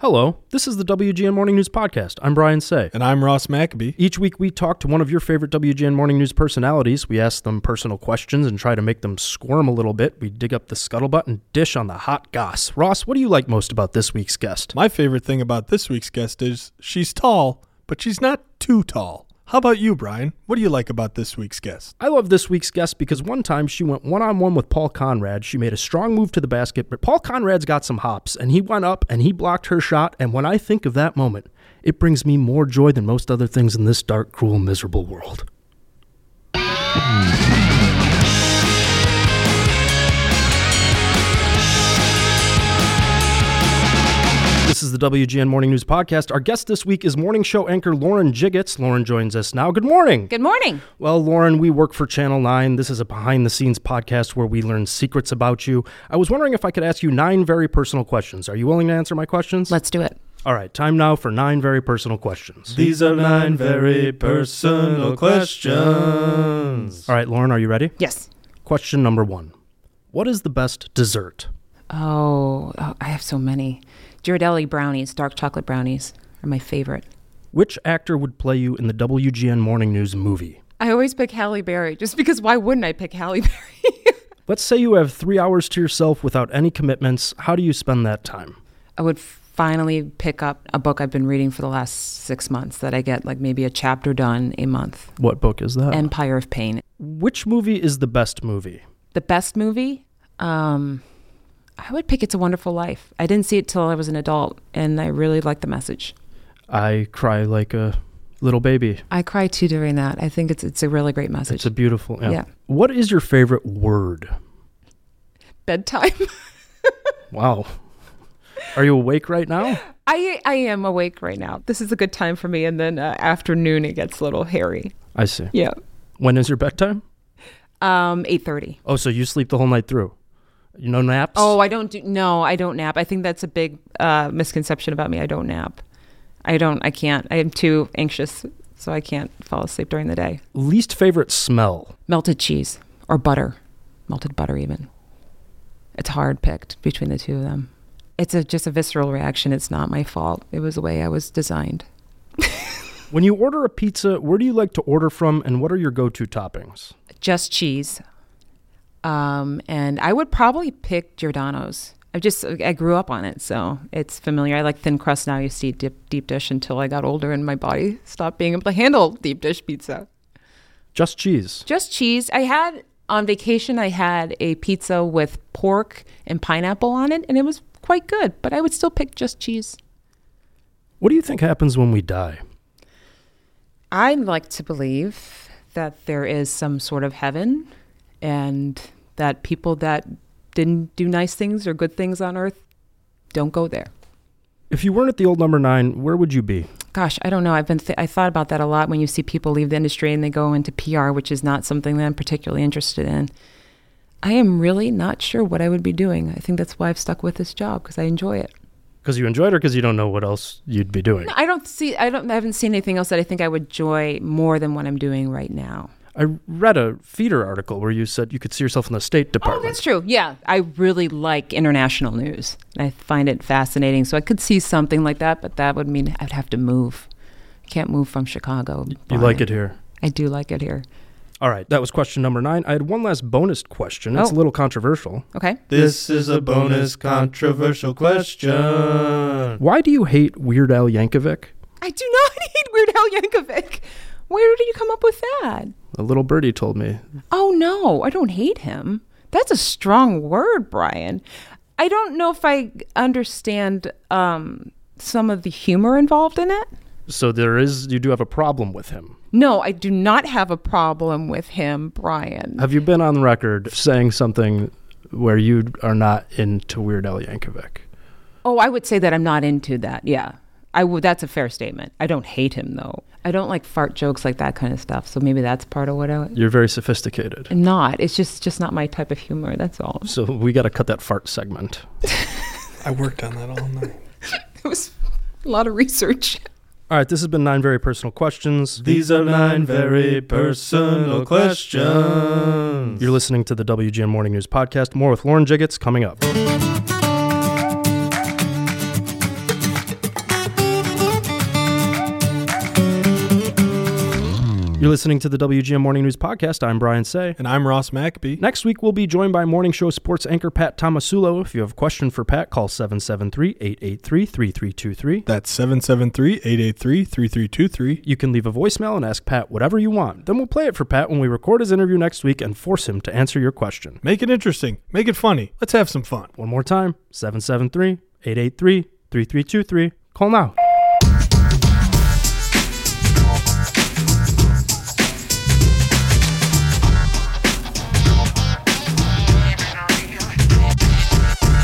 Hello, this is the WGN Morning News Podcast. I'm Brian Say. And I'm Ross Maccabee. Each week we talk to one of your favorite WGN Morning News personalities. We ask them personal questions and try to make them squirm a little bit. We dig up the scuttlebutt and dish on the hot goss. Ross, what do you like most about this week's guest? My favorite thing about this week's guest is she's tall, but she's not too tall. How about you, Brian? What do you like about this week's guest? I love this week's guest because one time she went one on one with Paul Konrad. She made a strong move to the basket, but Paul Konrad's got some hops and he went up and he blocked her shot. And when I think of that moment, it brings me more joy than most other things in this dark, cruel, miserable world. Hmm. Is the WGN Morning News Podcast. Our guest this week is morning show anchor Lauren Jiggetts. Lauren joins us now. Good morning. Good morning. Well, Lauren, we work for Channel 9. This is a behind the scenes podcast where we learn secrets about you. I was wondering if I could ask you nine very personal questions. Are you willing to answer my questions? Let's do it. All right, time now for nine very personal questions. These are nine very personal questions. All right, Lauren, are you ready? Yes. Question number one What is the best dessert? Oh, oh I have so many. Ghirardelli brownies, dark chocolate brownies, are my favorite. Which actor would play you in the WGN Morning News movie? I always pick Halle Berry, just because why wouldn't I pick Halle Berry? Let's say you have three hours to yourself without any commitments. How do you spend that time? I would finally pick up a book I've been reading for the last six months that I get like maybe a chapter done a month. What book is that? Empire of Pain. Which movie is the best movie? The best movie? Um, I would pick It's a Wonderful Life. I didn't see it till I was an adult, and I really like the message. I cry like a little baby. I cry too during that. I think it's it's a really great message. It's a beautiful. Yeah. Yeah. What is your favorite word? bedtime. Wow. Are you awake right now? I I am awake right now. This is a good time for me, and then uh, afternoon it gets a little hairy. I see. Yeah. When is your bedtime? Um, eight thirty. Oh, so you sleep the whole night through? You no naps? Oh, I don't do. No, I don't nap. I think that's a big uh, misconception about me. I don't nap. I don't. I can't. I am too anxious, so I can't fall asleep during the day. Least favorite smell? Melted cheese or butter, melted butter even. It's hard picked between the two of them. It's a just a visceral reaction. It's not my fault. It was the way I was designed. When you order a pizza, where do you like to order from and what are your go to toppings? just cheese. Um, and I would probably pick Giordano's. I just I grew up on it, so it's familiar. I like thin crust now. I used to eat deep, deep dish until I got older and my body stopped being able to handle deep dish pizza. Just cheese. Just cheese. I had on vacation. I had a pizza with pork and pineapple on it, and it was quite good. But I would still pick just cheese. What do you think happens when we die? I'd like to believe that there is some sort of heaven and that people that didn't do nice things or good things on earth don't go there. If you weren't at the old number nine, where would you be? Gosh, I don't know. I've been th- I thought about that a lot when you see people leave the industry and they go into PR, which is not something that I'm particularly interested in. I am really not sure what I would be doing. I think that's why I've stuck with this job because I enjoy it. Because you enjoyed it or because you don't know what else you'd be doing? I don't see I don't I haven't seen anything else that I think I would enjoy more than what I'm doing right now. I read a feeder article where you said you could see yourself in the State oh, Department. Oh, that's true. Yeah, I really like international news. I find it fascinating. So I could see something like that, but that would mean I'd have to move. I can't move from Chicago. you like it here. I do like it here. All right, that was question number nine. I had one last bonus question. It's Oh. a little controversial. Okay. This is a bonus controversial question. Why do you hate Weird Al Yankovic? I do not hate Weird Al Yankovic. Where did you come up with that? A little birdie told me. Oh no, I don't hate him. That's a strong word, Brian. I don't know if I understand um, some of the humor involved in it. So there is, you do have a problem with him. No, I do not have a problem with him, Brian. Have you been on record saying something where you are not into Weird Al Yankovic? Oh, I would say that I'm not into that. Yeah. I would that's a fair statement. I don't hate him though. I don't like fart jokes like that kind of stuff. So maybe that's part of what I You're very sophisticated. am not. It's just just not my type of humor. That's all. So we got to cut that fart segment. I worked on that all night. It was a lot of research. All right, this has been nine very personal questions. These are nine very personal questions. You're listening to the WGN Morning News Podcast. More with Lauren Jiggetts coming up. You're listening to the WGN Morning News Podcast. I'm Brian Say. And I'm Ross Mackby. Next week, we'll be joined by morning show sports anchor Pat Tomasulo. If you have a question for Pat, call 773 883 3323. That's 773 883 3323. You can leave a voicemail and ask Pat whatever you want. Then we'll play it for Pat when we record his interview next week and force him to answer your question. Make it interesting. Make it funny. Let's have some fun. One more time 773 883 3323. Call now.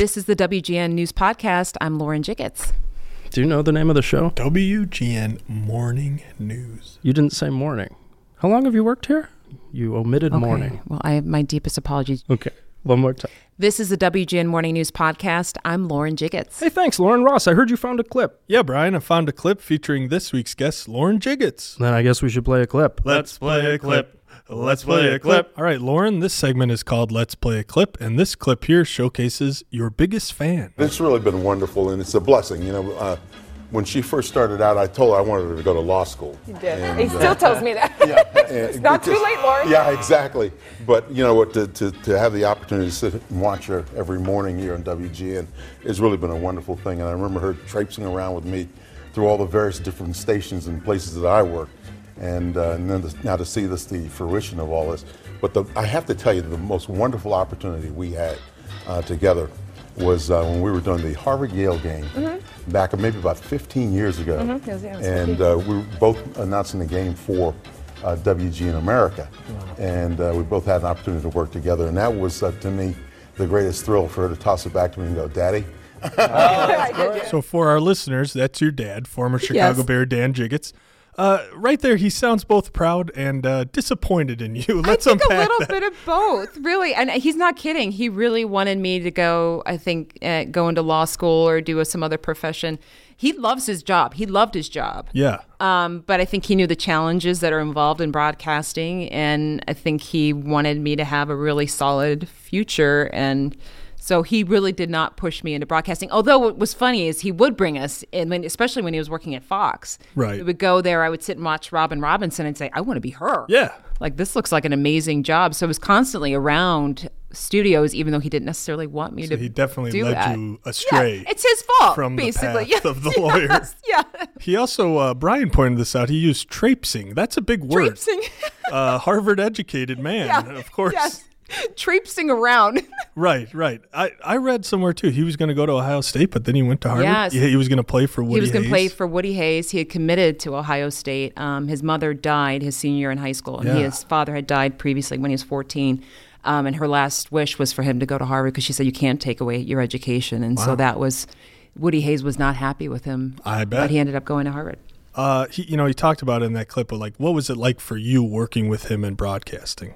This is the WGN News Podcast. I'm Lauren Jiggetts. Do you know the name of the show? WGN Morning News. You didn't say morning. How long have you worked here? You omitted morning. Well, I have my deepest apologies. Okay. One more time. This is the WGN Morning News Podcast. I'm Lauren Jiggetts. Hey, thanks, Lauren Ross. I heard you found a clip. Yeah, Brian, I found a clip featuring this week's guest, Lauren Jiggetts. Then I guess we should play a clip. Let's play a clip. Let's play a clip. All right, Lauren, this segment is called Let's Play a Clip, and this clip here showcases your biggest fan. It's really been wonderful, and it's a blessing. You know, uh, when she first started out, I told her I wanted her to go to law school. He did. And, he uh, still tells me that. Yeah, it's not too late, Lauren. Yeah, exactly. But you know what? To, to, to have the opportunity to sit and watch her every morning here on WGN has really been a wonderful thing. And I remember her traipsing around with me through all the various different stations and places that I work. And, uh, and then to, now to see this, the fruition of all this. But the, I have to tell you, the most wonderful opportunity we had uh, together was uh, when we were doing the Harvard Yale game back maybe about 15 years ago. Mhm. Yes, yeah, it was and uh, we were both announcing the game for uh, WGN America. And uh, we both had an opportunity to work together. And that was, uh, to me, the greatest thrill for her to toss it back to me and go, Daddy. So, for our listeners, that's your dad, former Chicago Yes. Bear Dan Jiggetts. Uh, right there, he sounds both proud and uh, disappointed in you. Let's I think a little that. bit of both, really. And he's not kidding. He really wanted me to go, I think, uh, go into law school or do some other profession. He loves his job. He loved his job. yeah. Um, but I think he knew the challenges that are involved in broadcasting, and I think he wanted me to have a really solid future. And so he really did not push me into broadcasting. Although what was funny is he would bring us, in, when, especially when he was working at Fox. Right. We would go there. I would sit and watch Robin Robinson and say, "I want to be her." Yeah. Like this looks like an amazing job. So I was constantly around studios, even though he didn't necessarily want me So to. he definitely led that. you astray. Yeah, it's his fault, from the basically. path of the lawyer. Yeah. He also, uh, Brian pointed this out, he used traipsing. That's a big word. Traipsing. Uh, Harvard educated man, Yeah, of course. Yes. Traipsing around. Right, right. I, I read somewhere too. He was going to go to Ohio State, but then he went to Harvard. Yes. Yeah, he was going to play for Woody he was going to play for Woody Hayes. He had committed to Ohio State. Um, his mother died his senior year in high school, and Yeah. his father had died previously when he was 14. Um, and her last wish was for him to go to Harvard because she said you can't take away your education. And so that was Woody Hayes was not happy with him. I bet. But he ended up going to Harvard. Uh, he, you know, he talked about it in that clip, but like, what was it like for you working with him in broadcasting?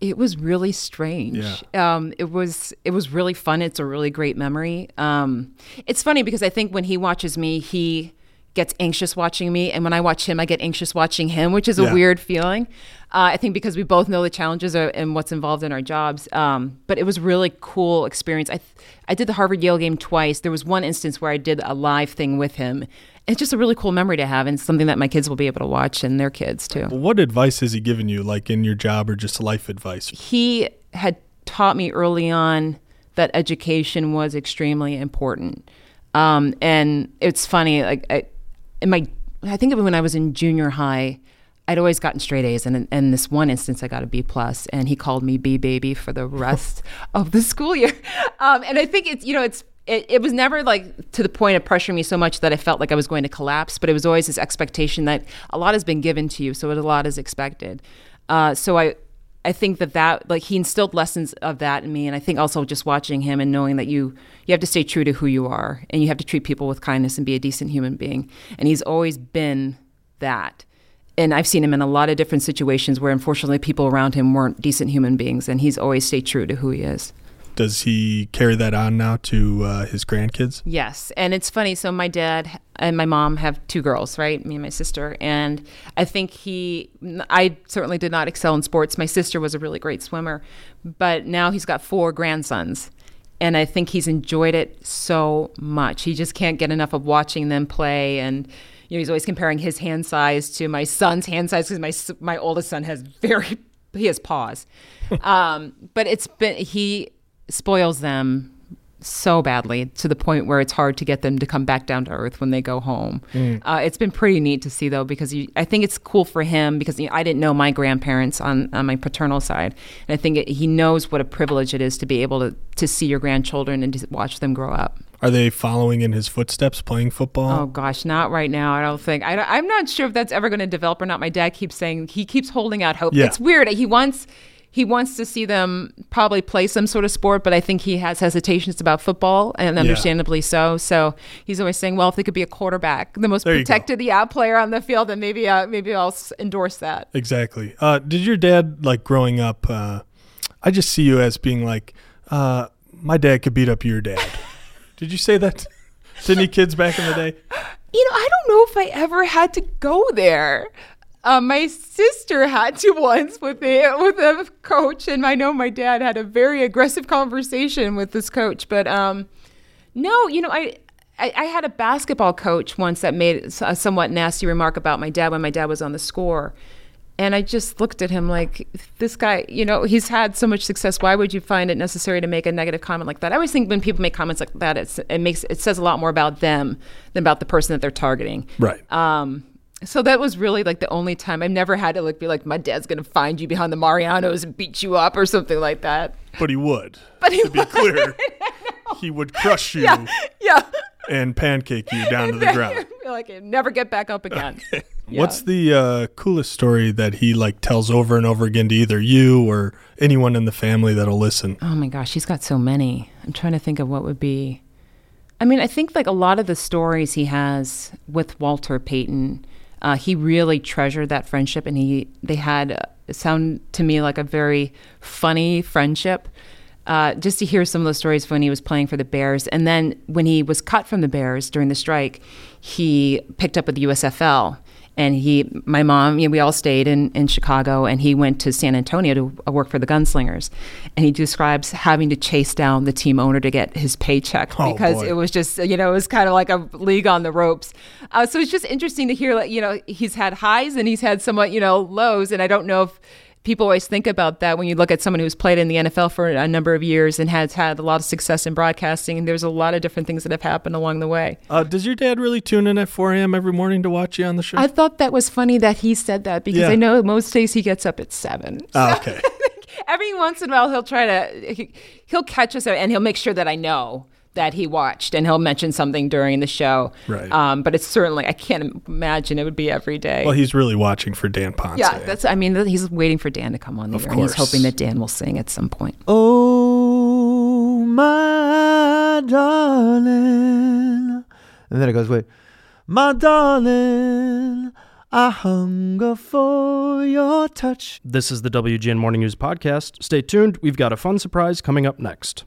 It was really strange. Yeah. Um, it was it was really fun. It's a really great memory. Um, it's funny because I think when he watches me, he gets anxious watching me, and when I watch him, I get anxious watching him, which is a Yeah. weird feeling. Uh, I think because we both know the challenges are, and what's involved in our jobs. Um, but it was really cool experience. I I did the Harvard Yale game twice. There was one instance where I did a live thing with him. It's just a really cool memory to have, and something that my kids will be able to watch and their kids too. What advice has he given you, like in your job or just life advice? he had taught me early on that education was extremely important. Um, and it's funny, like I, in my, I think of when I was in junior high, I'd always gotten straight A's, and in, in this one instance, I got a B plus, and he called me B baby for the rest of the school year. Um, and I think it's, you know, it's it, it was never like to the point of pressuring me so much that I felt like I was going to collapse, but it was always this expectation that a lot has been given to you, so a lot is expected. Uh, so I, I think that that like he instilled lessons of that in me, and I think also just watching him and knowing that you you have to stay true to who you are, and you have to treat people with kindness and be a decent human being, and he's always been that. And I've seen him in a lot of different situations where unfortunately people around him weren't decent human beings, and he's always stayed true to who he is. Does he carry that on now to uh, his grandkids? Yes, and it's funny. So my dad and my mom have two girls, right? Me and my sister, and I think he. I certainly did not excel in sports. My sister was a really great swimmer, but now he's got four grandsons, and I think he's enjoyed it so much. He just can't get enough of watching them play and. you know, he's always comparing his hand size to my son's hand size because my my oldest son has very he has paws. um, but it's been he spoils them so badly to the point where it's hard to get them to come back down to earth when they go home. Uh, it's been pretty neat to see though because you, I think it's cool for him because you know, I didn't know my grandparents on, on my paternal side, and I think it, he knows what a privilege it is to be able to to see your grandchildren and to watch them grow up. Are they following in his footsteps, playing football? Oh gosh, not right now. I don't think. I, am not sure if that's ever going to develop or not. My dad keeps saying he keeps holding out hope. Yeah. It's weird. He wants he wants to see them probably play some sort of sport, but I think he has hesitations about football, and understandably so. So he's always saying, "Well, if they could be a quarterback, the most There protected, the out player on the field, then maybe uh, maybe I'll endorse that." Exactly. Uh, did your dad like growing up? Uh, I just see you as being like, uh, my dad could beat up your dad. did you say that to any kids back in the day? You know, I don't know if I ever had to go there. Uh, my sister had to once with a with a coach, and I know my dad had a very aggressive conversation with this coach. But um, no, you know, I, I I had a basketball coach once that made a somewhat nasty remark about my dad when my dad was on the score. And I just looked at him like, this guy, you know, he's had so much success. Why would you find it necessary to make a negative comment like that? I always think when people make comments like that, it's, it makes it says a lot more about them than about the person that they're targeting. Right. Um, so that was really like the only time I've never had to like be like, my dad's gonna find you behind the Marianos and beat you up or something like that. But he would. But he to be clear, he would crush you Yeah. and pancake you down to the ground. like never get back up again. What's the uh, coolest story that he like tells over and over again to either you or anyone in the family that'll listen? Oh my gosh, he's got so many. I'm trying to think of what would be. I mean, I think like a lot of the stories he has with Walter Payton, uh, he really treasured that friendship, and he they had uh, sound to me like a very funny friendship. Uh, just to hear some of those stories when he was playing for the Bears, and then when he was cut from the Bears during the strike, he picked up with the USFL and he my mom you know, we all stayed in, in chicago and he went to san antonio to work for the gunslingers and he describes having to chase down the team owner to get his paycheck Oh, because boy. it was just you know it was kind of like a league on the ropes uh, so it's just interesting to hear like you know he's had highs and he's had somewhat you know lows and i don't know if people always think about that when you look at someone who's played in the NFL for a number of years and has had a lot of success in broadcasting. And there's a lot of different things that have happened along the way. Uh, does your dad really tune in at 4 a.m. every morning to watch you on the show? I thought that was funny that he said that because Yeah. I know most days he gets up at seven. Ah, okay. Every once in a while, he'll try to he'll catch us and he'll make sure that I know that he watched and he'll mention something during the show. Right. Um, but it's certainly I can't imagine it would be every day. well, he's really watching for Dan Ponce. yeah, that's I mean he's waiting for Dan to come on the Of air and he's hoping that Dan will sing at some point. Oh, my darling. And then it goes, wait. My darling, I hunger for your touch. This is the WGN Morning News Podcast. Stay tuned. We've got a fun surprise coming up next.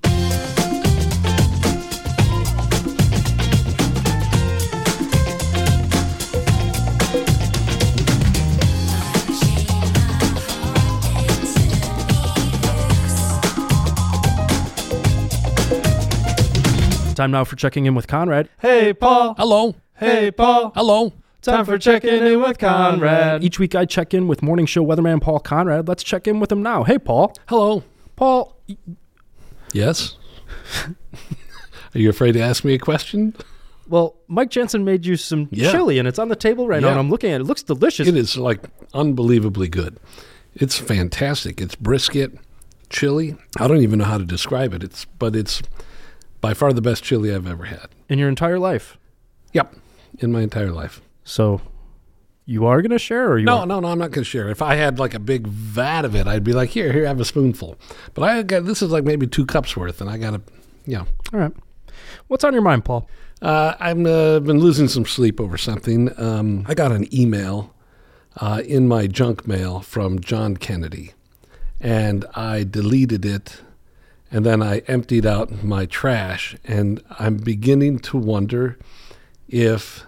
Time now for checking in with Konrad. Hey, Paul. Hello. Hey, Paul. Hello. Time for checking in with Konrad. Each week I check in with morning show weatherman Paul Konrad. Let's check in with him now. Hey, Paul. Hello. Paul, y- Yes. Are you afraid to ask me a question? well, Mike Jensen made you some Yeah. chili and it's on the table right now Yeah. and I'm looking at it. It looks delicious. It is like unbelievably good. It's fantastic. It's brisket, chili. I don't even know how to describe it. It's but it's by far the best chili I've ever had. in your entire life. Yep, in my entire life. So you are going to share or you No, are- no, no. I'm not going to share. If I had like a big vat of it, I'd be like, here, here, have a spoonful. But I got this is like maybe two cups worth, and I got to, you know. All right. What's on your mind, Paul? Uh, I've uh, been losing some sleep over something. Um, I got an email uh, in my junk mail from John Kennedy, and I deleted it, and then I emptied out my trash, and I'm beginning to wonder if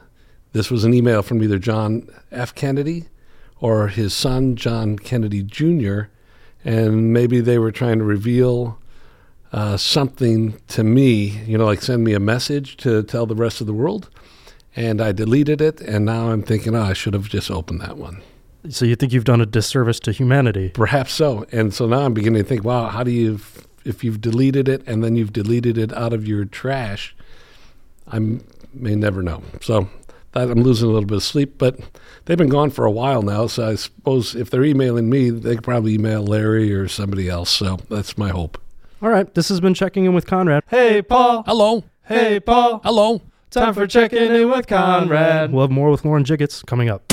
this was an email from either John F. Kennedy or his son, John Kennedy Jr., and maybe they were trying to reveal uh, something to me, you know, like send me a message to tell the rest of the world. and I deleted it, and now I'm thinking, oh, I should have just opened that one. So you think you've done a disservice to humanity? Perhaps so. And so now I'm beginning to think, wow, how do you, if you've deleted it and then you've deleted it out of your trash, I may never know. So that I'm losing a little bit of sleep, but they've been gone for a while now. So I suppose if they're emailing me, they could probably email Larry or somebody else. So that's my hope. All right, this has been checking in with Konrad. Hey, Paul. Hello. Hey, Paul. Hello. Time for checking in with Konrad. We'll have more with Lauren Jiggetts coming up.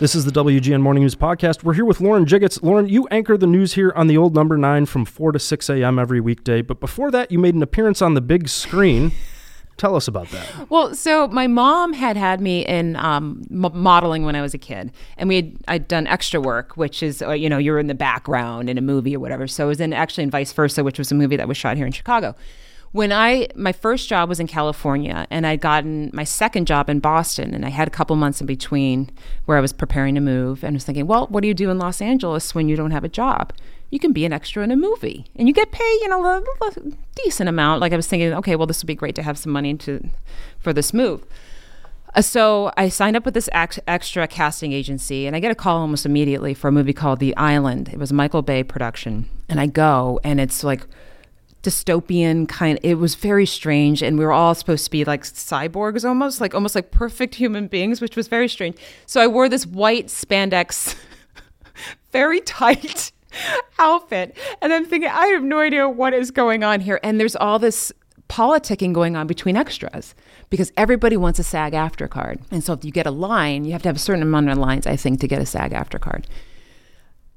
This is the WGN Morning News Podcast. We're here with Lauren Jiggetts. Lauren, you anchor the news here on the old number nine from 4 to 6 a.m. every weekday. But before that, you made an appearance on the big screen. Tell us about that. Well, so my mom had had me in um, m- modeling when I was a kid, and we had I'd done extra work, which is uh, you know you're in the background in a movie or whatever. So I was in actually in Vice Versa, which was a movie that was shot here in Chicago. When I my first job was in California, and I'd gotten my second job in Boston, and I had a couple months in between where I was preparing to move, and I was thinking, well, what do you do in Los Angeles when you don't have a job? you can be an extra in a movie and you get paid, you know, a, a decent amount. Like I was thinking, okay, well, this would be great to have some money to for this move. Uh, so I signed up with this ex- extra casting agency, and I get a call almost immediately for a movie called The Island. It was a Michael Bay production, and I go, and it's like dystopian kind. It was very strange, and we were all supposed to be like cyborgs, almost like almost like perfect human beings, which was very strange. So I wore this white spandex, very tight outfit. And I'm thinking, I have no idea what is going on here. And there's all this politicking going on between extras because everybody wants a SAG-AFTRA card. And so if you get a line, you have to have a certain amount of lines, I think, to get a SAG-AFTRA card.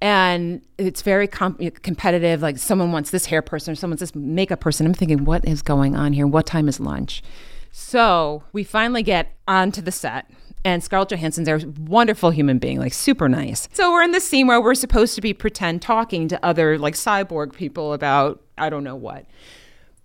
And it's very com- competitive. Like someone wants this hair person or someone's this makeup person. I'm thinking, what is going on here? What time is lunch? So we finally get onto the set and Scarlett Johansson's a wonderful human being, like super nice. So we're in this scene where we're supposed to be pretend talking to other like cyborg people about I don't know what.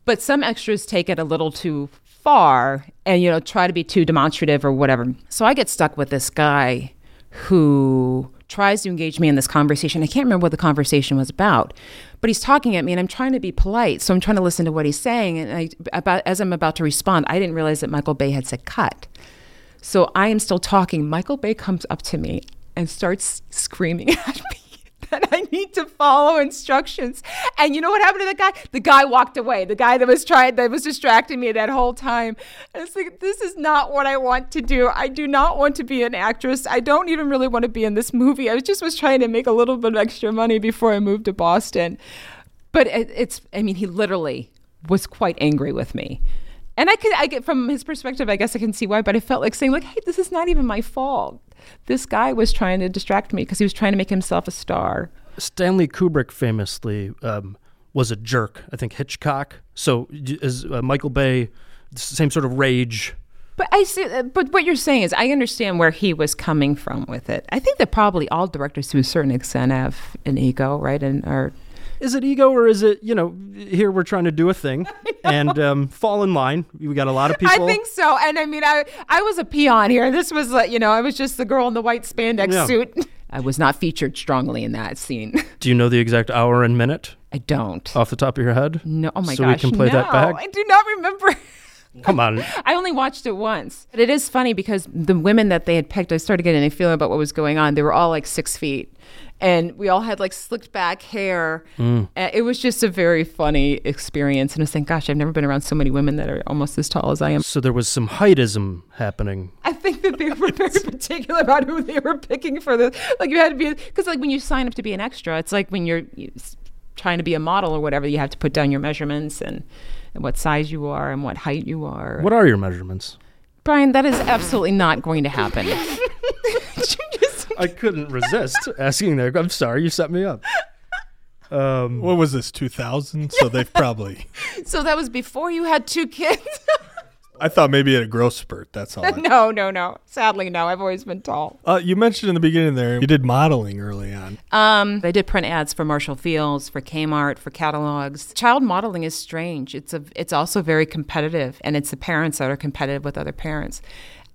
But some extras take it a little too far and you know try to be too demonstrative or whatever. So I get stuck with this guy who tries to engage me in this conversation. I can't remember what the conversation was about, but he's talking at me and I'm trying to be polite. So I'm trying to listen to what he's saying. And I, about, as I'm about to respond, I didn't realize that Michael Bay had said cut. So I am still talking. Michael Bay comes up to me and starts screaming at me that I need to follow instructions. And you know what happened to the guy? The guy walked away. The guy that was trying that was distracting me that whole time. And it's like this is not what I want to do. I do not want to be an actress. I don't even really want to be in this movie. I just was trying to make a little bit of extra money before I moved to Boston. But it, it's I mean he literally was quite angry with me and I could, I get from his perspective, I guess I can see why, but I felt like saying, like, hey, this is not even my fault. This guy was trying to distract me because he was trying to make himself a star. Stanley Kubrick famously um, was a jerk. I think Hitchcock. So is uh, Michael Bay same sort of rage? But I see. Uh, but what you're saying is, I understand where he was coming from with it. I think that probably all directors, to a certain extent, have an ego, right, and are is it ego or is it you know here we're trying to do a thing and um, fall in line. We got a lot of people i think so. And i mean i i was a peon here. This was like you know i was just the girl in the white spandex yeah. suit. I was not featured strongly in that scene. Do you know the exact hour and minute? I don't. Off the top of your head? No. Oh my so gosh we can play no, that back? I do not remember Come on. I only watched it once. But it is funny because the women that they had picked, I started getting a feeling about what was going on. They were all like six feet and we all had like slicked back hair. Mm. it was just a very funny experience. And I was thinking, gosh, I've never been around so many women that are almost as tall as I am. So there was some heightism happening. I think that they were very particular about who they were picking for this. Like you had to be because like when you sign up to be an extra, it's like when you're trying to be a model or whatever, you have to put down your measurements and, and what size you are and what height you are. What are your measurements? Brian, that is absolutely not going to happen. I couldn't resist asking there. I'm sorry, you set me up. Um, what was this, 2000? So they've probably. So that was before you had two kids? I thought maybe at a growth spurt. That's all. No, no, no. Sadly, no. I've always been tall. Uh, you mentioned in the beginning there you did modeling early on. Um, I did print ads for Marshall Fields, for Kmart, for catalogs. Child modeling is strange. It's a. It's also very competitive, and it's the parents that are competitive with other parents.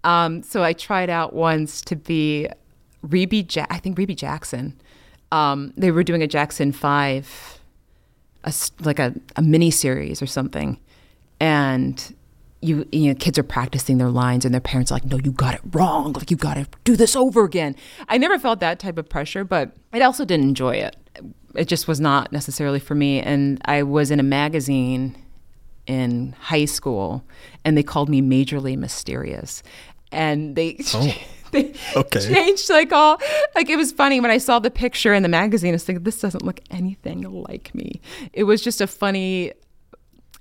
Um, so I tried out once to be Rebbie, ja- I think Rebbie Jackson. Um, they were doing a Jackson Five, a like a, a mini series or something, and you you know kids are practicing their lines and their parents are like no you got it wrong like you got to do this over again i never felt that type of pressure but i also didn't enjoy it it just was not necessarily for me and i was in a magazine in high school and they called me majorly mysterious and they Oh. they Okay. changed like all like it was funny when I saw the picture in the magazine. I was thinking this doesn't look anything like me. It was just a funny,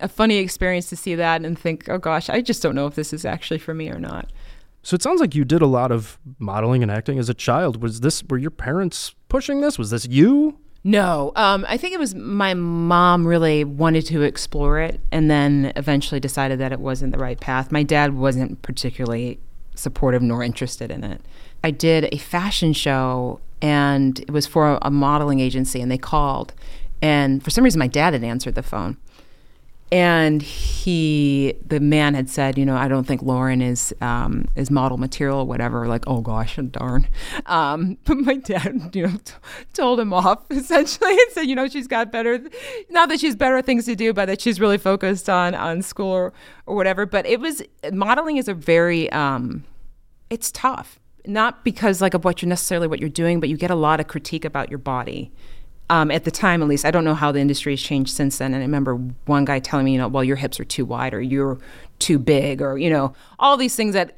a funny experience to see that and think, oh gosh, I just don't know if this is actually for me or not. So it sounds like you did a lot of modeling and acting as a child. Was this were your parents pushing this? Was this you? No, um, I think it was my mom really wanted to explore it, and then eventually decided that it wasn't the right path. My dad wasn't particularly supportive nor interested in it. I did a fashion show, and it was for a modeling agency, and they called, and for some reason my dad had answered the phone, and he the man had said you know i don't think lauren is um, is model material or whatever. Like oh gosh darn. Um, but my dad you know t- told him off essentially and said you know she's got better not that she's better things to do but that she's really focused on on school or, or whatever. But it was modeling is a very um, it's tough. Not because like of what you're necessarily what you're doing but you get a lot of critique about your body um, at the time at least i don't know how the industry has changed since then. And i remember one guy telling me you know well your hips are too wide or you're too big or you know all these things that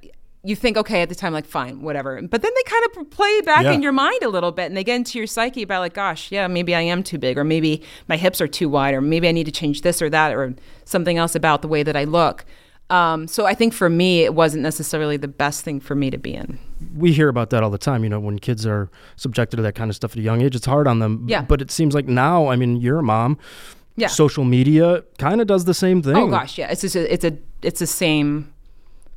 you think okay at the time like fine whatever. But then they kind of play back Yeah. in your mind a little bit and they get into your psyche about like gosh yeah maybe i am too big or maybe my hips are too wide or maybe i need to change this or that or something else about the way that i look um, so i think for me it wasn't necessarily the best thing for me to be in We hear about that all the time. You know, when kids are subjected to that kind of stuff at a young age, it's hard on them. Yeah. But it seems like now, I mean, you're a mom. Yeah. Social media kind of does the same thing. oh gosh yeah it's just a, it's a it's the same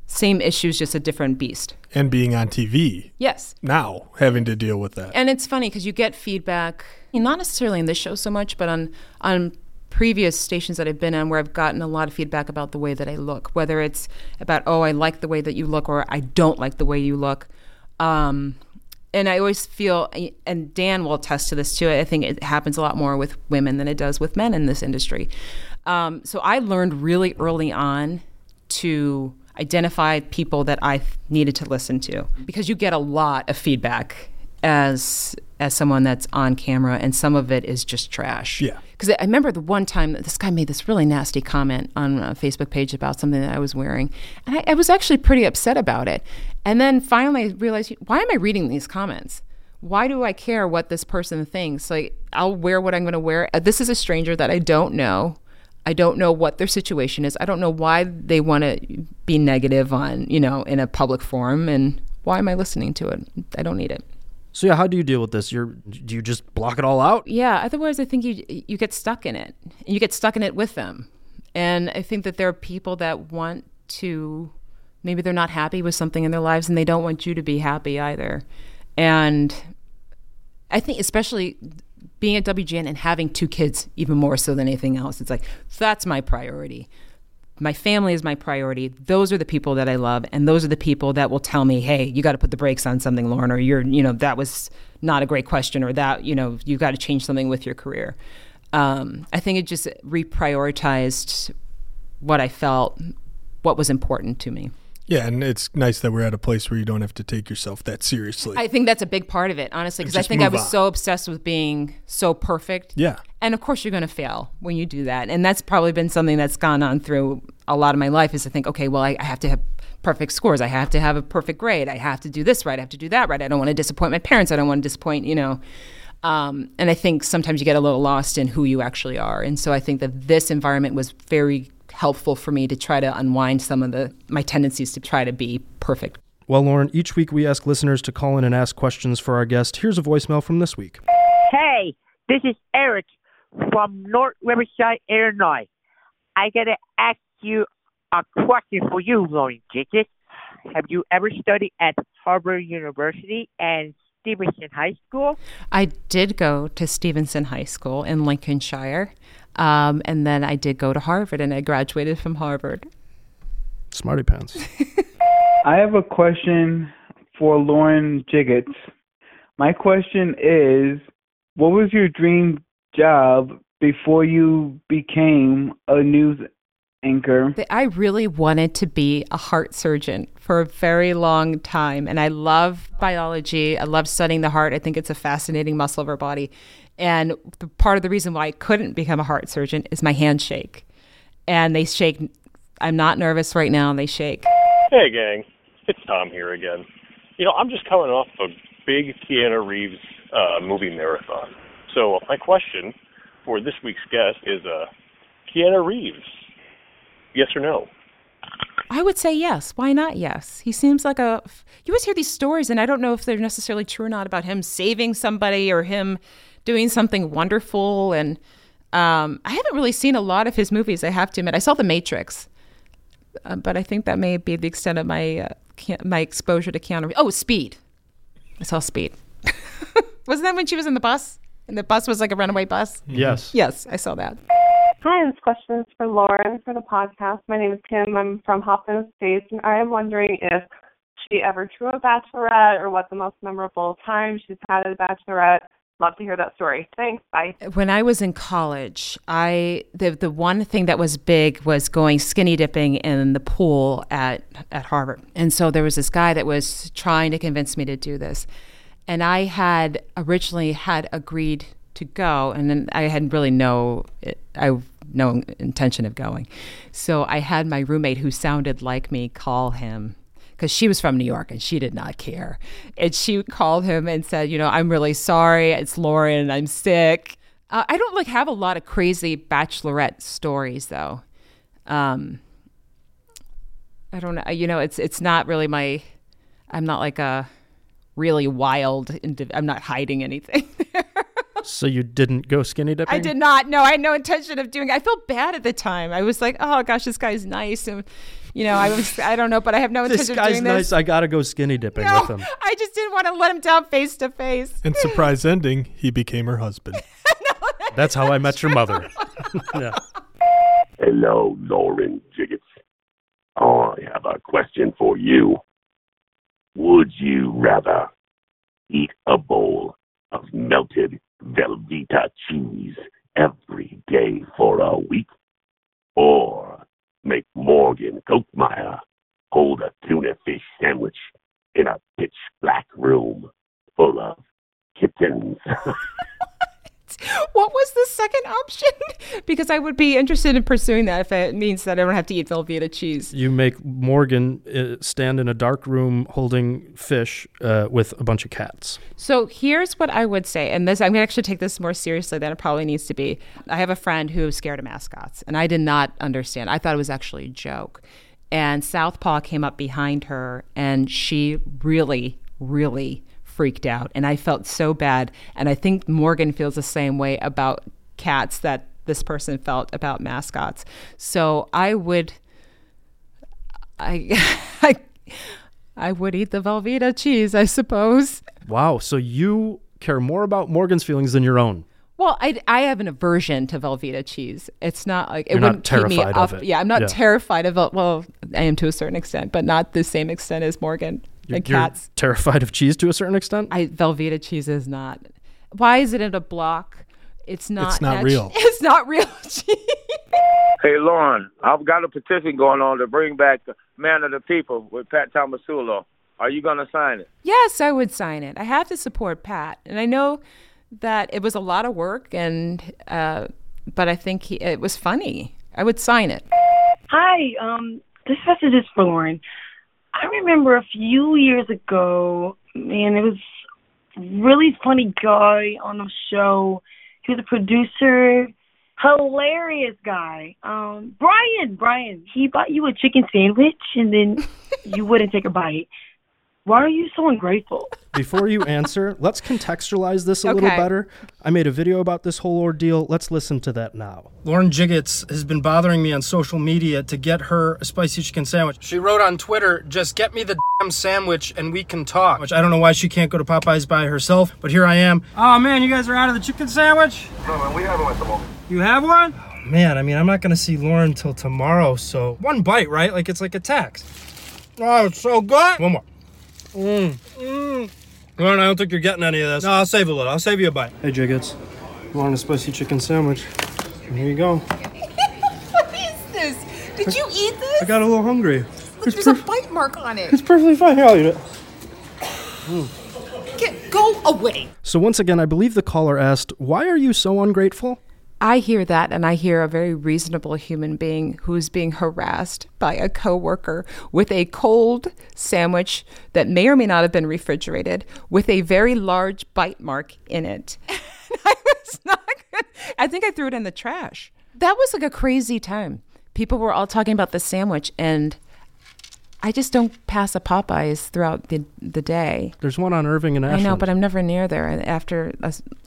same issues just a different beast And being on TV yes now, having to deal with that. and it's funny because you get feedback not necessarily in this show so much but on on previous stations that i've been on where i've gotten a lot of feedback about the way that i look whether it's about oh i like the way that you look or i don't like the way you look. Um, and i always feel and dan will attest to this too i think it happens a lot more with women than it does with men in this industry. Um, so i learned really early on to identify people that I needed to listen to because you get a lot of feedback as as someone that's on camera and some of it is just trash. Yeah. Because I remember the one time that this guy made this really nasty comment on a Facebook page about something that I was wearing, and I, I was actually pretty upset about it. And then finally, I realized, why am I reading these comments? Why do I care what this person thinks? Like, I'll wear what I'm going to wear. Uh, This is a stranger that I don't know. I don't know what their situation is. I don't know why they want to be negative on, you know, in a public forum. And why am I listening to it? I don't need it. So yeah, how do you deal with this? You're do you just block it all out? Yeah. Otherwise, I think you you get stuck in it. And you get stuck in it with them. And I think that there are people that want to, maybe they're not happy with something in their lives, and they don't want you to be happy either. And I think, especially being at WGN and having two kids, even more so than anything else, it's like that's my priority. My family is my priority. Those are the people that I love, and those are the people that will tell me, "Hey, you got to put the brakes on something, Lauren," or "You're, you know, that was not a great question," or "That, you know, you got to change something with your career." Um, I think it just reprioritized what I felt, what was important to me. Yeah, and it's nice that we're at a place where you don't have to take yourself that seriously. I think that's a big part of it, honestly, because I think I was on. so obsessed with being so perfect. yeah. And of course, you're going to fail when you do that. And that's probably been something that's gone on through a lot of my life is to think, okay, well, I, I have to have perfect scores. I have to have a perfect grade. I have to do this right. I have to do that right. I don't want to disappoint my parents. I don't want to disappoint, you know. Um, and I think sometimes you get a little lost in who you actually are. And so I think that this environment was very helpful for me to try to unwind some of the my tendencies to try to be perfect. Well, Lauren, each week we ask listeners to call in and ask questions for our guest. Here's a voicemail from this week. Hey, this is Eric from North Riverside, Illinois. I gotta ask you a question for you, Lauren Jiggetts. Have you ever studied at Harvard University and Stevenson High School? I did go to Stevenson High School in Lincolnshire. Um, and then I did go to Harvard and I graduated from Harvard. Smarty pants. I have a question for Lauren Jiggetts. My question is, what was your dream job before you became a news anchor? I really wanted to be a heart surgeon for a very long time. And I love biology. I love studying the heart. I think it's a fascinating muscle of our body. And the, part of the reason why I couldn't become a heart surgeon is my hands shake. And they shake. I'm not nervous right now, and they shake. Hey, gang. It's Tom here again. You know, I'm just coming off a big Keanu Reeves uh, movie marathon. So my question for this week's guest is uh, Keanu Reeves. Yes or no? I would say yes. Why not yes? He seems like a. You always hear these stories, and I don't know if they're necessarily true or not about him saving somebody or him doing something wonderful. And um, I haven't really seen a lot of his movies. I have to admit, I saw The Matrix, uh, but I think that may be the extent of my uh, my exposure to Keanu. Oh, Speed. I saw Speed. Wasn't that when she was in the bus? And the bus was like a runaway bus? Mm-hmm. Yes. Yes, I saw that. Hi, this question is for Lauren for the podcast. My name is Kim. I'm from Hoffman Estates, and I am wondering if she ever drew a bachelorette or what the most memorable time she's had at a bachelorette. Love to hear that story. Thanks. Bye. When I was in college, I the the one thing that was big was going skinny dipping in the pool at at Harvard. And so there was this guy that was trying to convince me to do this. And I had originally had agreed to go and then I had really no I no intention of going. So I had my roommate who sounded like me call him because she was from New York and she did not care. And she called him and said, you know, I'm really sorry. It's Lauren. I'm sick. Uh, I don't like have a lot of crazy bachelorette stories though. Um, I don't know. You know, it's it's not really my. I'm not like a really wild. Indiv- I'm not hiding anything. so you didn't go skinny dipping? I did not. No, I had no intention of doing. it. I felt bad at the time. I was like, oh gosh, this guy's nice, and you know, I was. I don't know, but I have no intention this guy's of doing nice. this. I gotta go skinny dipping no, with him. I just didn't want to let him down face to face. And surprise ending, he became her husband. That's how I met your mother. yeah. Hello, Lauren Jiggetts. I have a question for you. Would you rather eat a bowl of melted Velveeta cheese every day for a week or make Morgan Kolkmeyer hold a tuna fish sandwich in a pitch black room full of kittens? what was the second option? because I would be interested in pursuing that if it means that I don't have to eat Velveeta cheese. You make Morgan uh, stand in a dark room holding fish uh, with a bunch of cats. So here's what I would say, and this I'm going to actually take this more seriously than it probably needs to be. I have a friend who is scared of mascots, and I did not understand. I thought it was actually a joke. And Southpaw came up behind her, and she really, really freaked out and I felt so bad. And I think Morgan feels the same way about cats that this person felt about mascots. So I would I I, I would eat the Velveeta cheese, I suppose. Wow, so you care more about Morgan's feelings than your own. Well, I, I have an aversion to Velveeta cheese. It's not like it You're wouldn't keep me terrified up. of it. Yeah, I'm not Yeah. terrified of it. Well, I am to a certain extent, but not the same extent as Morgan You're, and you're cats. terrified of cheese to a certain extent. I Velveeta cheese is not. Why is it in a block? It's not. It's not natu- real. It's not real cheese. Hey, Lauren, I've got a petition going on to bring back the Man of the People with Pat Tomasulo. Are you going to sign it? Yes, I would sign it. I have to support Pat, and I know that it was a lot of work, and uh, but I think he, it was funny. I would sign it. Hi, um, this message is for Lauren. I remember a few years ago, man, it was really funny guy on the show. He was a producer, hilarious guy. Um, Brian, Brian, he bought you a chicken sandwich and then you wouldn't take a bite. Why are you so ungrateful? Before you answer, let's contextualize this a little Okay. better. I made a video about this whole ordeal. Let's listen to that now. Lauren Jiggetts has been bothering me on social media to get her a spicy chicken sandwich. She wrote on Twitter, just get me the damn sandwich and we can talk. Which I don't know why she can't go to Popeyes by herself, but here I am. Oh man, you guys are out of the chicken sandwich? No, man, we have one at the moment. You have one? Oh, man, I mean, I'm not gonna see Lauren till tomorrow, so one bite, right? Like it's like a tax. Oh, it's so good. One more. Mmm. Mmm. Lauren, I don't think you're getting any of this. No, I'll save a little. I'll save you a bite. Hey, Jiggetts. You want a spicy chicken sandwich? Here you go. What is this? Did you eat this? I got a little hungry. Look, there's a bite mark on it. It's perfectly fine. Here, I'll eat it. Get, go away. So once again, I believe the caller asked, "Why are you so ungrateful?" I hear that, and I hear a very reasonable human being who is being harassed by a coworker with a cold sandwich that may or may not have been refrigerated, with a very large bite mark in it. I was not. Good. I think I threw it in the trash. That was like a crazy time. People were all talking about the sandwich, and I just don't pass a Popeyes throughout the the day. There's one on Irving and I know, but I'm never near there after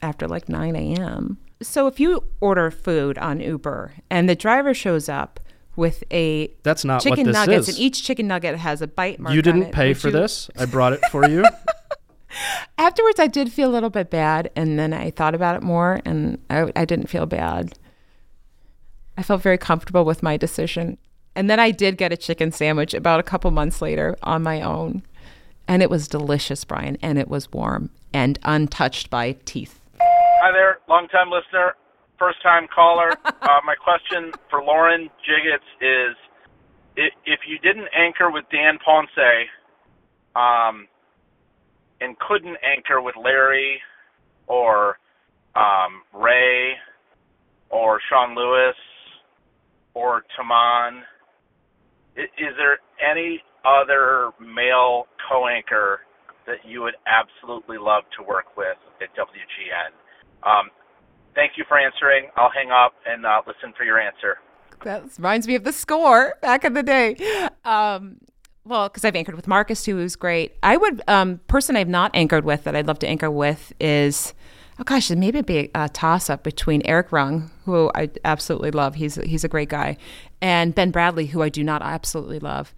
after like 9 a.m. So if you order food on Uber and the driver shows up with a That's not what chicken this nuggets is. and each chicken nugget has a bite mark. you didn't it, pay for you- this. I brought it for you. Afterwards, I did feel a little bit bad, and then I thought about it more, and I, I didn't feel bad. I felt very comfortable with my decision. And then I did get a chicken sandwich about a couple months later on my own. And it was delicious, Brian, and it was warm and untouched by teeth. Hi there, long time listener, first time caller. uh, my question for Lauren Jiggetts is if you didn't anchor with Dan Ponce um, and couldn't anchor with Larry or um, Ray or Sean Lewis or Tahman, i- is there any other male co anchor that you would absolutely love to work with at WGN? Um, thank you for answering. I'll hang up and uh, listen for your answer. That reminds me of the score back in the day. Um, well, because I've anchored with Marcus, too, who's great. I would, um, person I've not anchored with that I'd love to anchor with is, oh gosh, maybe it'd be a toss up between Erik Runge, who I absolutely love. He's he's a great guy, and Ben Bradley, who I do not absolutely love.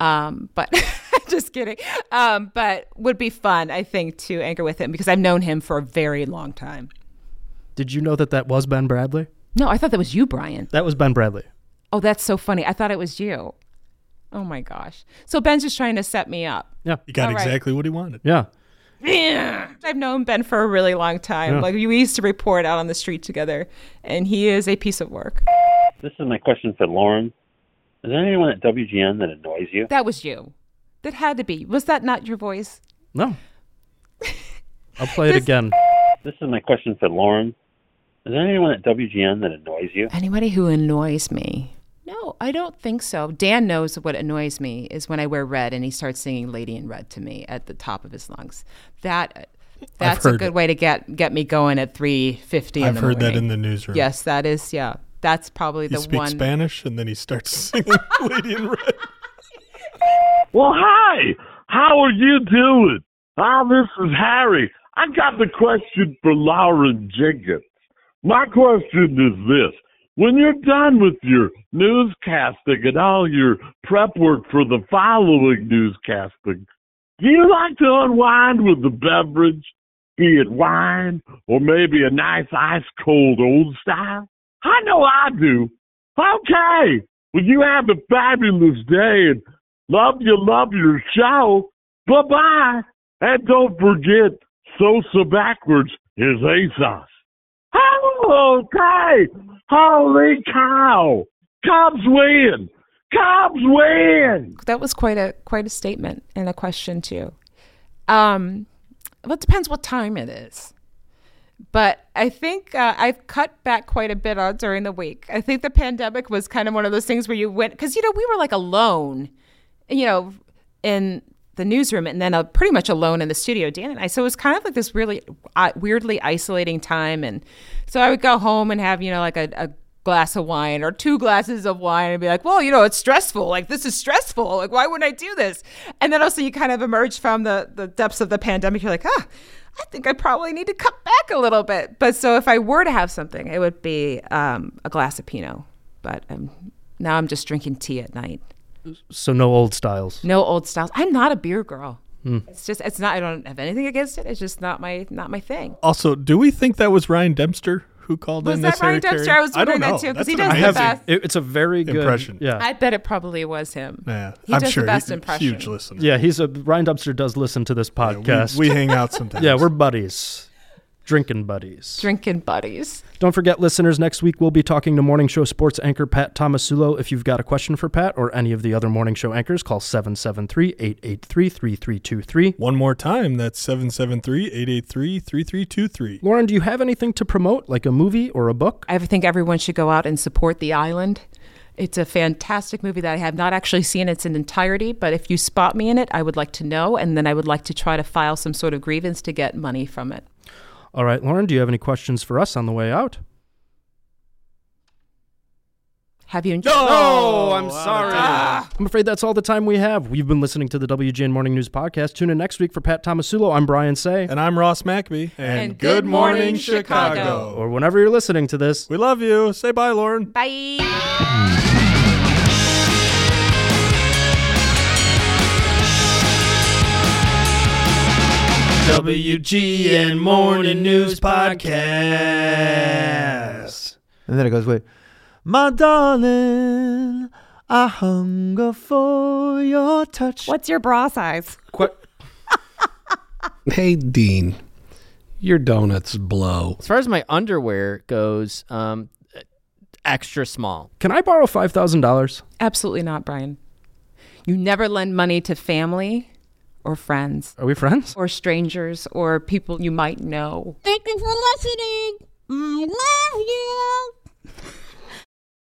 Um, but just kidding. Um, but would be fun, I think, to anchor with him because I've known him for a very long time. Did you know that that was Ben Bradley? No, I thought that was you, Brian. That was Ben Bradley. Oh, that's so funny. I thought it was you. Oh my gosh. So Ben's just trying to set me up. Yeah. He got All right. exactly what he wanted. Yeah. Yeah. I've known Ben for a really long time. Yeah. Like we used to report out on the street together, and he is a piece of work. This is my question for Lauren. Is there anyone at WGN that annoys you? That was you. That had to be. Was that not your voice? No. I'll play it again. This is my question for Lauren. Is there anyone at WGN that annoys you? Anybody who annoys me? No, I don't think so. Dan knows what annoys me is when I wear red and he starts singing "Lady in Red" to me at the top of his lungs. That that's a good it. way to get get me going at three fifty. I've heard that in the newsroom. Yes, that is. Yeah, that's probably the one. He the speaks one. Spanish and then he starts singing Lady in Red. Well, hi. How are you doing? Ah, this is Harry. I got the question for Lauren Jenkins. My question is this. When you're done with your newscasting and all your prep work for the following newscasting, do you like to unwind with a beverage, be it wine or maybe a nice ice cold old style? I know I do. Okay. Well, you have a fabulous day and love you, love your show. Bye bye. And don't forget, Sosa backwards is ASOS. Oh, okay. Holy cow. Cubs win. Cubs win. that was quite a quite a statement and a question too. Um, well, it depends what time it is. But I think uh, I've cut back quite a bit on during the week. I think the pandemic was kind of one of those things where you went because you know we were like alone, you know, in the newsroom, and then uh, pretty much alone in the studio, Dan and I. So it was kind of like this really uh, weirdly isolating time, and so I would go home and have you know like a, a glass of wine or two glasses of wine and be like, well, you know, it's stressful. Like this is stressful. Like why wouldn't I do this? And then also you kind of emerge from the the depths of the pandemic. You're like, ah, I think I probably need to cut back a little bit. But so if I were to have something, it would be um, a glass of Pinot. But um, now I'm just drinking tea at night. So no old styles. No old styles. I'm not a beer girl. Hmm. It's just it's not. I don't have anything against it. It's just not my not my thing. Also, do we think that was Ryan Dempster who called Was in that this Harry Ryan Dempster? Caray? I was I don't wondering that too too, 'cause That's he an does the best. It- it's a very good impression. Yeah. I bet it probably was him. Yeah, He I'm does sure the best he- impression. huge listener. Yeah, he's a Ryan Dempster does listen to this podcast. we hang out sometimes. Yeah, we're buddies. Drinking buddies. Drinking buddies. Don't forget, listeners, next week we'll be talking to morning show sports anchor Pat Tomasulo. If you've got a question for Pat or any of the other morning show anchors, call 773 883 3323. One more time, that's 773-883-3323. Lauren, do you have anything to promote, like a movie or a book? I think everyone should go out and support The Island. It's a fantastic movie that I have not actually seen in its entirety, but if you spot me in it, I would like to know, and then I would like to try to file some sort of grievance to get money from it. All right, Lauren, do you have any questions for us on the way out? Have you enjoyed? Oh, I'm sorry. Ah. I'm afraid that's all the time we have. We've been listening to the WGN Morning News Podcast. Tune in next week for Pat Tomasulo. I'm Brian Say. And I'm Ross Mackby. And, And good morning, Chicago. Or whenever you're listening to this. We love you. Say bye, Lauren. Bye. WGN Morning News Podcast. And then it goes, wait. My darling, I hunger for your touch. What's your bra size? What? Hey, Dean, your donuts blow. As far as my underwear goes, um, extra small. Can I borrow $5,000? Absolutely not, Brian. You never lend money to family or friends. Are we friends? Or strangers or people you might know. Thank you for listening. I love you.